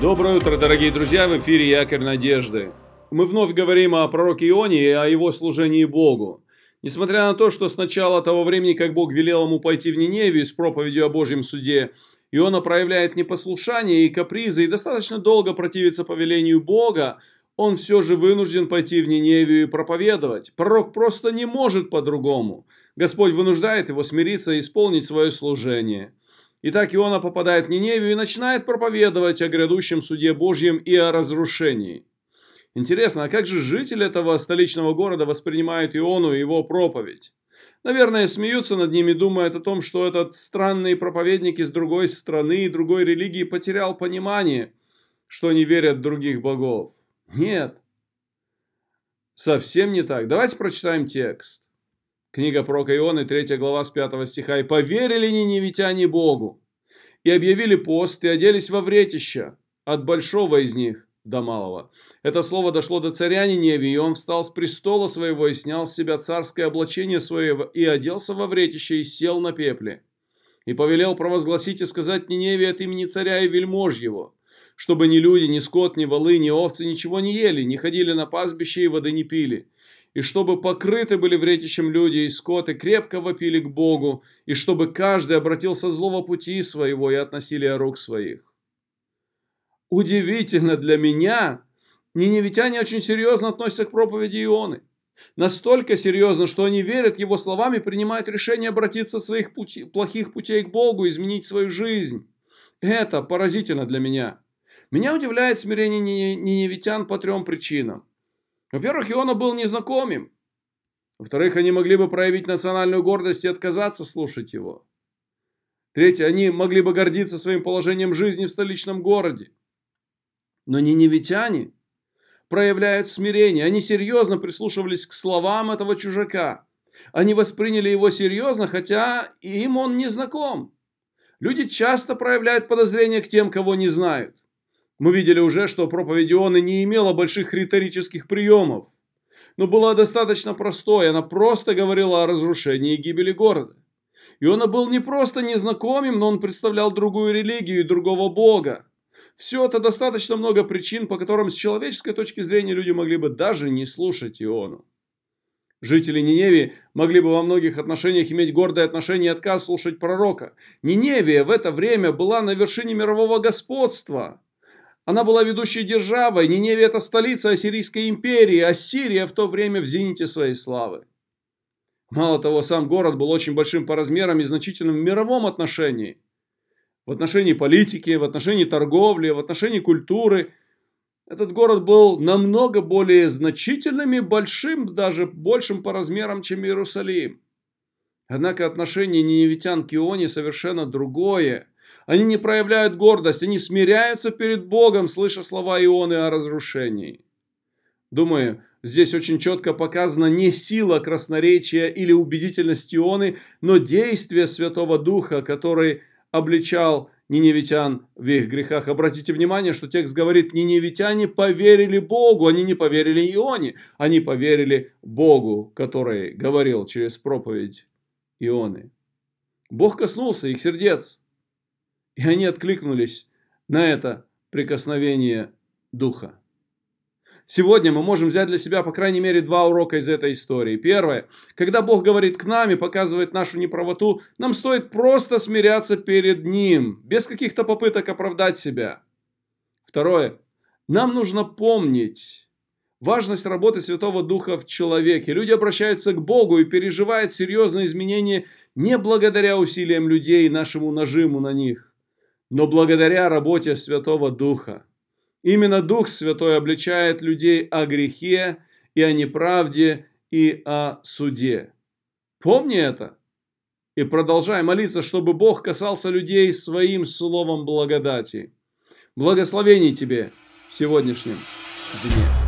Доброе утро, дорогие друзья, в эфире Якорь Надежды. Мы вновь говорим о пророке Ионе и о его служении Богу. Несмотря на то, что с начала того времени, как Бог велел ему пойти в Ниневию с проповедью о Божьем суде, Иона проявляет непослушание и капризы и достаточно долго противится повелению Бога, он все же вынужден пойти в Ниневию и проповедовать. Пророк просто не может по-другому. Господь вынуждает его смириться и исполнить свое служение. Итак, Иона попадает в Ниневию и начинает проповедовать о грядущем суде Божьем и о разрушении. Интересно, а как же жители этого столичного города воспринимают Иону и его проповедь? Наверное, смеются над ними, думая о том, что этот странный проповедник из другой страны и другой религии потерял понимание, что они верят в других богов. Нет, совсем не так. Давайте прочитаем текст. Книга про Ионы, 3 глава с 5 стиха. «И поверили ниневитяне Богу, и объявили пост, и оделись во вретища, от большого из них до малого. Это слово дошло до царя Ниневии, и он встал с престола своего и снял с себя царское облачение своего, и оделся во вретище, и сел на пепле. И повелел провозгласить и сказать Ниневии от имени царя и вельмож его, чтобы ни люди, ни скот, ни волы, ни овцы ничего не ели, не ходили на пастбище и воды не пили, и чтобы покрыты были вретищем люди и скот, и крепко вопили к Богу, и чтобы каждый обратился злого пути своего и относили рук своих. Удивительно для меня, ниневитяне очень серьезно относятся к проповеди Ионы. Настолько серьезно, что они верят его словам и принимают решение обратиться от своих пути, плохих путей к Богу, изменить свою жизнь. Это поразительно для меня. Меня удивляет смирение ниневитян по трем причинам. Во-первых, Иона был незнакомым. Во-вторых, они могли бы проявить национальную гордость и отказаться слушать его. Третье, они могли бы гордиться своим положением жизни в столичном городе. Но ниневитяне проявляют смирение. Они серьезно прислушивались к словам этого чужака. Они восприняли его серьезно, хотя им он не знаком. Люди часто проявляют подозрения к тем, кого не знают. Мы видели уже, что проповедь Ионы не имела больших риторических приемов, но была достаточно простой, она просто говорила о разрушении и гибели города. Иона был не просто незнакомым, но он представлял другую религию и другого бога. Все это достаточно много причин, по которым с человеческой точки зрения люди могли бы даже не слушать Иону. Жители Ниневии могли бы во многих отношениях иметь гордое отношение и отказ слушать пророка. Ниневия в это время была на вершине мирового господства – она была ведущей державой, Ниневия – это столица Ассирийской империи, а Сирия в то время в зените своей славы. Мало того, сам город был очень большим по размерам и значительным в мировом отношении. В отношении политики, в отношении торговли, в отношении культуры. Этот город был намного более значительным и большим, даже большим по размерам, чем Иерусалим. Однако отношение ниневитян к Ионе совершенно другое – они не проявляют гордость, они смиряются перед Богом, слыша слова Ионы о разрушении. Думаю, здесь очень четко показана не сила красноречия или убедительность Ионы, но действие Святого Духа, который обличал ниневитян в их грехах. Обратите внимание, что текст говорит, ниневитяне поверили Богу, они не поверили Ионе, они поверили Богу, который говорил через проповедь Ионы. Бог коснулся их сердец. И они откликнулись на это прикосновение Духа. Сегодня мы можем взять для себя, по крайней мере, два урока из этой истории. Первое. Когда Бог говорит к нам и показывает нашу неправоту, нам стоит просто смиряться перед Ним, без каких-то попыток оправдать себя. Второе. Нам нужно помнить важность работы Святого Духа в человеке. Люди обращаются к Богу и переживают серьезные изменения не благодаря усилиям людей и нашему нажиму на них но благодаря работе Святого Духа. Именно Дух Святой обличает людей о грехе и о неправде и о суде. Помни это и продолжай молиться, чтобы Бог касался людей своим словом благодати. Благословений тебе в сегодняшнем дне.